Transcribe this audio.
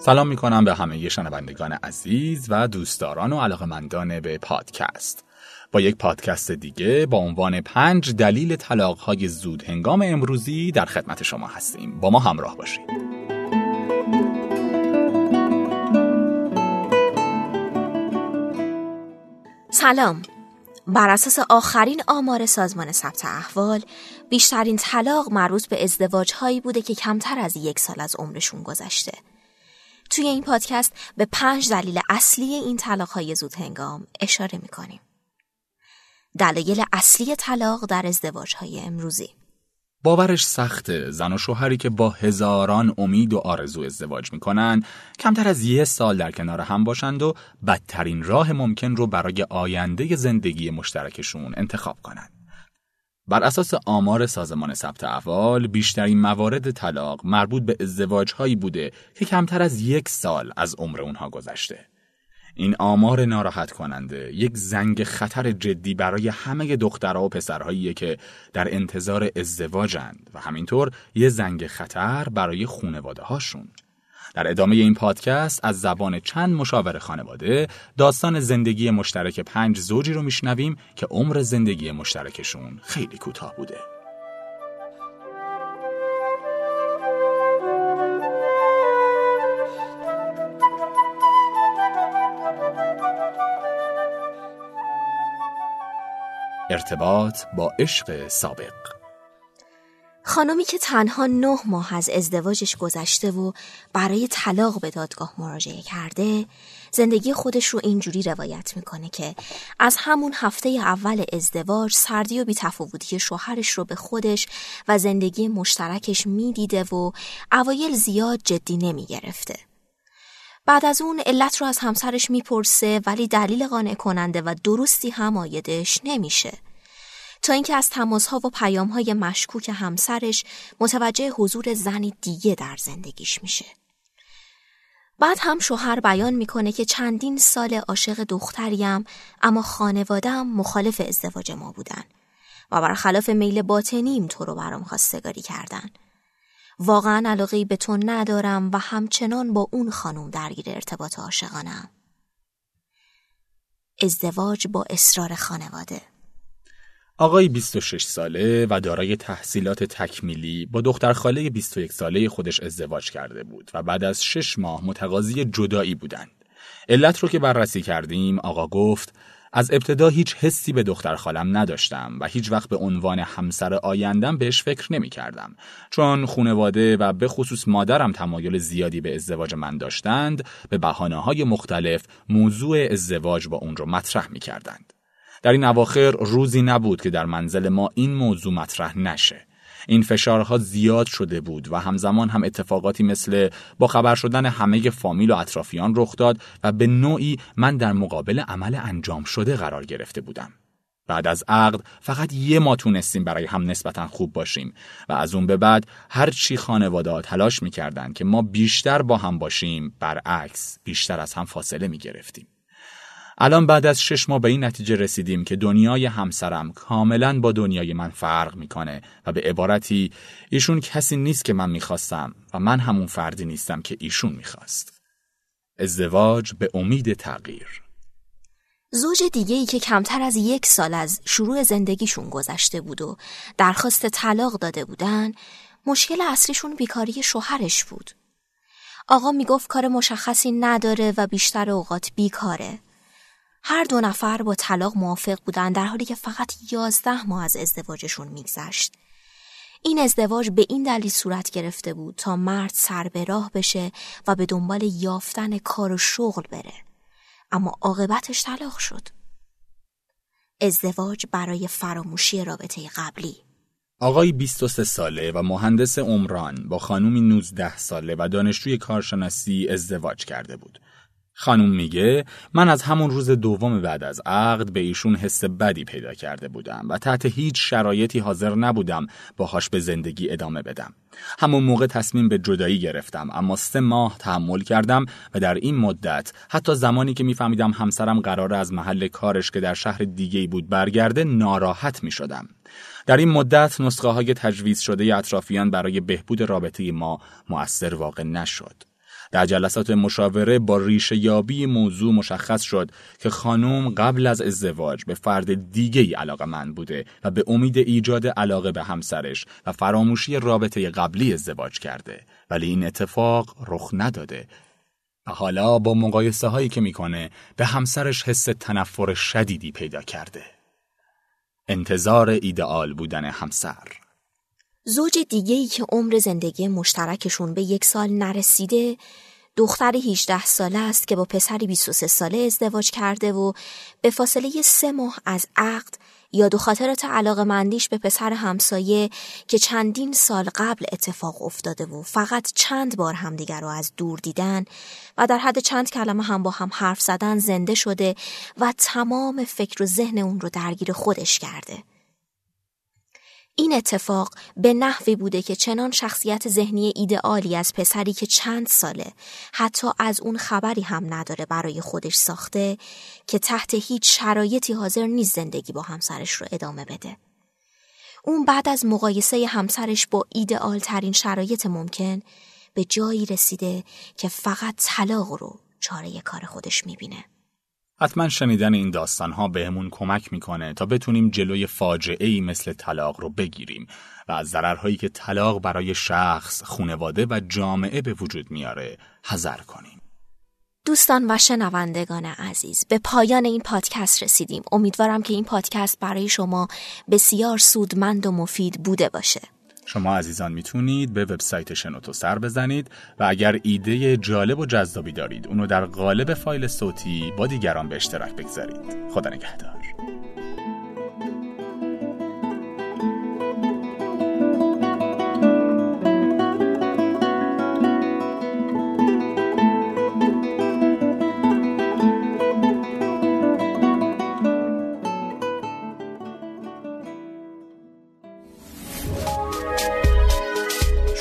سلام می‌کنم به همه شنوندگان عزیز و دوستداران و علاقمندان به پادکست. با یک پادکست دیگه با عنوان پنج دلیل طلاقهای زود هنگام امروزی در خدمت شما هستیم. با ما همراه باشید. سلام. بر اساس آخرین آمار سازمان ثبت احوال بیشترین طلاق مربوط به ازدواج هایی بوده که کمتر از یک سال از عمرشون گذشته. توی این پادکست به پنج دلیل اصلی این طلاق های زود هنگام اشاره می‌کنیم دلایل اصلی طلاق در ازدواج های امروزی باورش سخته زن و شوهری که با هزاران امید و آرزو ازدواج می‌کنن کمتر از یه سال در کنار هم باشند و بدترین راه ممکن رو برای آینده زندگی مشترکشون انتخاب کنند. بر اساس آمار سازمان ثبت احوال بیشترین موارد طلاق مربوط به ازدواج هایی بوده که کمتر از یک سال از عمر اونها گذشته. این آمار ناراحت کننده یک زنگ خطر جدی برای همه دخترها و پسرهایی که در انتظار ازدواجند و همینطور یه زنگ خطر برای خونواده هاشون. در ادامه این پادکست از زبان چند مشاور خانواده داستان زندگی مشترک پنج زوجی رو میشنویم که عمر زندگی مشترکشون خیلی کوتاه بوده. ارتباط با عشق سابق خانمی که تنها نه ماه از ازدواجش گذشته و برای طلاق به دادگاه مراجعه کرده زندگی خودش رو اینجوری روایت می‌کنه که از همون هفته اول ازدواج سردی و بیتفاوتی شوهرش رو به خودش و زندگی مشترکش می‌دیده و اوایل زیاد جدی نمی‌گرفته. بعد از اون علت رو از همسرش می‌پرسه ولی دلیل قانع کننده و درستی هم آیدش نمیشه. تا اینکه از تماسها و پیامهای مشکوک همسرش متوجه حضور زنی دیگه در زندگیش میشه. بعد هم شوهر بیان می‌کنه که چندین سال عاشق دختریم اما خانوادم مخالف ازدواج ما بودن و برخلاف میل باطنیم تو رو برام خواستگاری کردن. واقعا علاقه به تو ندارم و همچنان با اون خانم درگیر ارتباط عاشقانم. ازدواج با اصرار خانواده آقای 26 ساله و دارای تحصیلات تکمیلی با دختر خاله 21 ساله خودش ازدواج کرده بود و بعد از 6 ماه متقاضی جدایی بودند. علت رو که بررسی کردیم آقا گفت از ابتدا هیچ حسی به دختر خالم نداشتم و هیچ وقت به عنوان همسر آیندم بهش فکر نمی کردم چون خونواده و به خصوص مادرم تمایل زیادی به ازدواج من داشتند به بحانه های مختلف موضوع ازدواج با اون رو مطرح می کردند. در این اواخر روزی نبود که در منزل ما این موضوع مطرح نشه. این فشارها زیاد شده بود و همزمان هم اتفاقاتی مثل با خبر شدن همه فامیل و اطرافیان رخ داد و به نوعی من در مقابل عمل انجام شده قرار گرفته بودم. بعد از عقد فقط یه ما تونستیم برای هم نسبتا خوب باشیم و از اون به بعد هر چی خانواده تلاش می‌کردند که ما بیشتر با هم باشیم برعکس بیشتر از هم فاصله می‌گرفتیم. الان بعد از شش ماه به این نتیجه رسیدیم که دنیای همسرم کاملا با دنیای من فرق می‌کنه و به عبارتی ایشون کسی نیست که من می‌خواستم و من همون فردی نیستم که ایشون می‌خواست. ازدواج به امید تغییر زوج دیگه ای که کمتر از یک سال از شروع زندگیشون گذشته بود و درخواست طلاق داده بودن مشکل اصلیشون بیکاری شوهرش بود. آقا می‌گفت کار مشخصی نداره و بیشتر اوقات بیکاره. هر دو نفر با طلاق موافق بودن در حالی که فقط یازده ماه از ازدواجشون میگذشت. این ازدواج به این دلیل صورت گرفته بود تا مرد سر به راه بشه و به دنبال یافتن کار و شغل بره. اما عاقبتش طلاق شد. ازدواج برای فراموشی رابطه قبلی آقای 23 ساله و مهندس عمران با خانومی 19 ساله و دانشجوی کارشناسی ازدواج کرده بود. خانوم میگه من از همون روز دوم بعد از عقد به ایشون حس بدی پیدا کرده بودم و تحت هیچ شرایطی حاضر نبودم باهاش به زندگی ادامه بدم. همون موقع تصمیم به جدایی گرفتم اما سه ماه تحمل کردم و در این مدت حتی زمانی که میفهمیدم همسرم قرار از محل کارش که در شهر دیگه بود برگرده ناراحت می شدم. در این مدت نسخه های تجویز شده اطرافیان برای بهبود رابطه ما مؤثر واقع نشد. در جلسات مشاوره با ریشه یابی موضوع مشخص شد که خانم قبل از ازدواج به فرد دیگه ای علاقه من بوده و به امید ایجاد علاقه به همسرش و فراموشی رابطه قبلی ازدواج کرده. ولی این اتفاق رخ نداده. و حالا با مقایسه هایی که می‌کنه به همسرش حس تنفر شدیدی پیدا کرده. انتظار ایدئال بودن همسر. زوج دیگه که عمر زندگی مشترکشون به یک سال نرسیده دختری 18 ساله است که با پسری 23 ساله ازدواج کرده و به فاصله سه ماه از عقد یا دو خاطرات علاقه مندیش به پسر همسایه که چندین سال قبل اتفاق افتاده و فقط چند بار همدیگر رو از دور دیدن و در حد چند کلمه هم با هم حرف زدن زنده شده و تمام فکر و ذهن اون رو درگیر خودش کرده. این اتفاق به نحوی بوده که چنان شخصیت ذهنی ایدئالی از پسری که چند ساله حتی از اون خبری هم نداره برای خودش ساخته که تحت هیچ شرایطی حاضر نیست زندگی با همسرش رو ادامه بده. اون بعد از مقایسه همسرش با ایدئال ترین شرایط ممکن به جایی رسیده که فقط طلاق رو چاره کار خودش می‌بینه. حتما شنیدن این داستان ها بهمون کمک می‌کنه تا بتونیم جلوی فاجعه ای مثل طلاق رو بگیریم و از ضررهایی که طلاق برای شخص، خونواده و جامعه به وجود میاره حذر کنیم. دوستان و شنوندگان عزیز به پایان این پادکست رسیدیم. امیدوارم که این پادکست برای شما بسیار سودمند و مفید بوده باشه. شما عزیزان می‌تونید به وبسایت شنوتو سر بزنید و اگر ایده جالب و جذابی دارید اونو در قالب فایل صوتی با دیگران به اشتراک بگذارید. خدا نگهدار.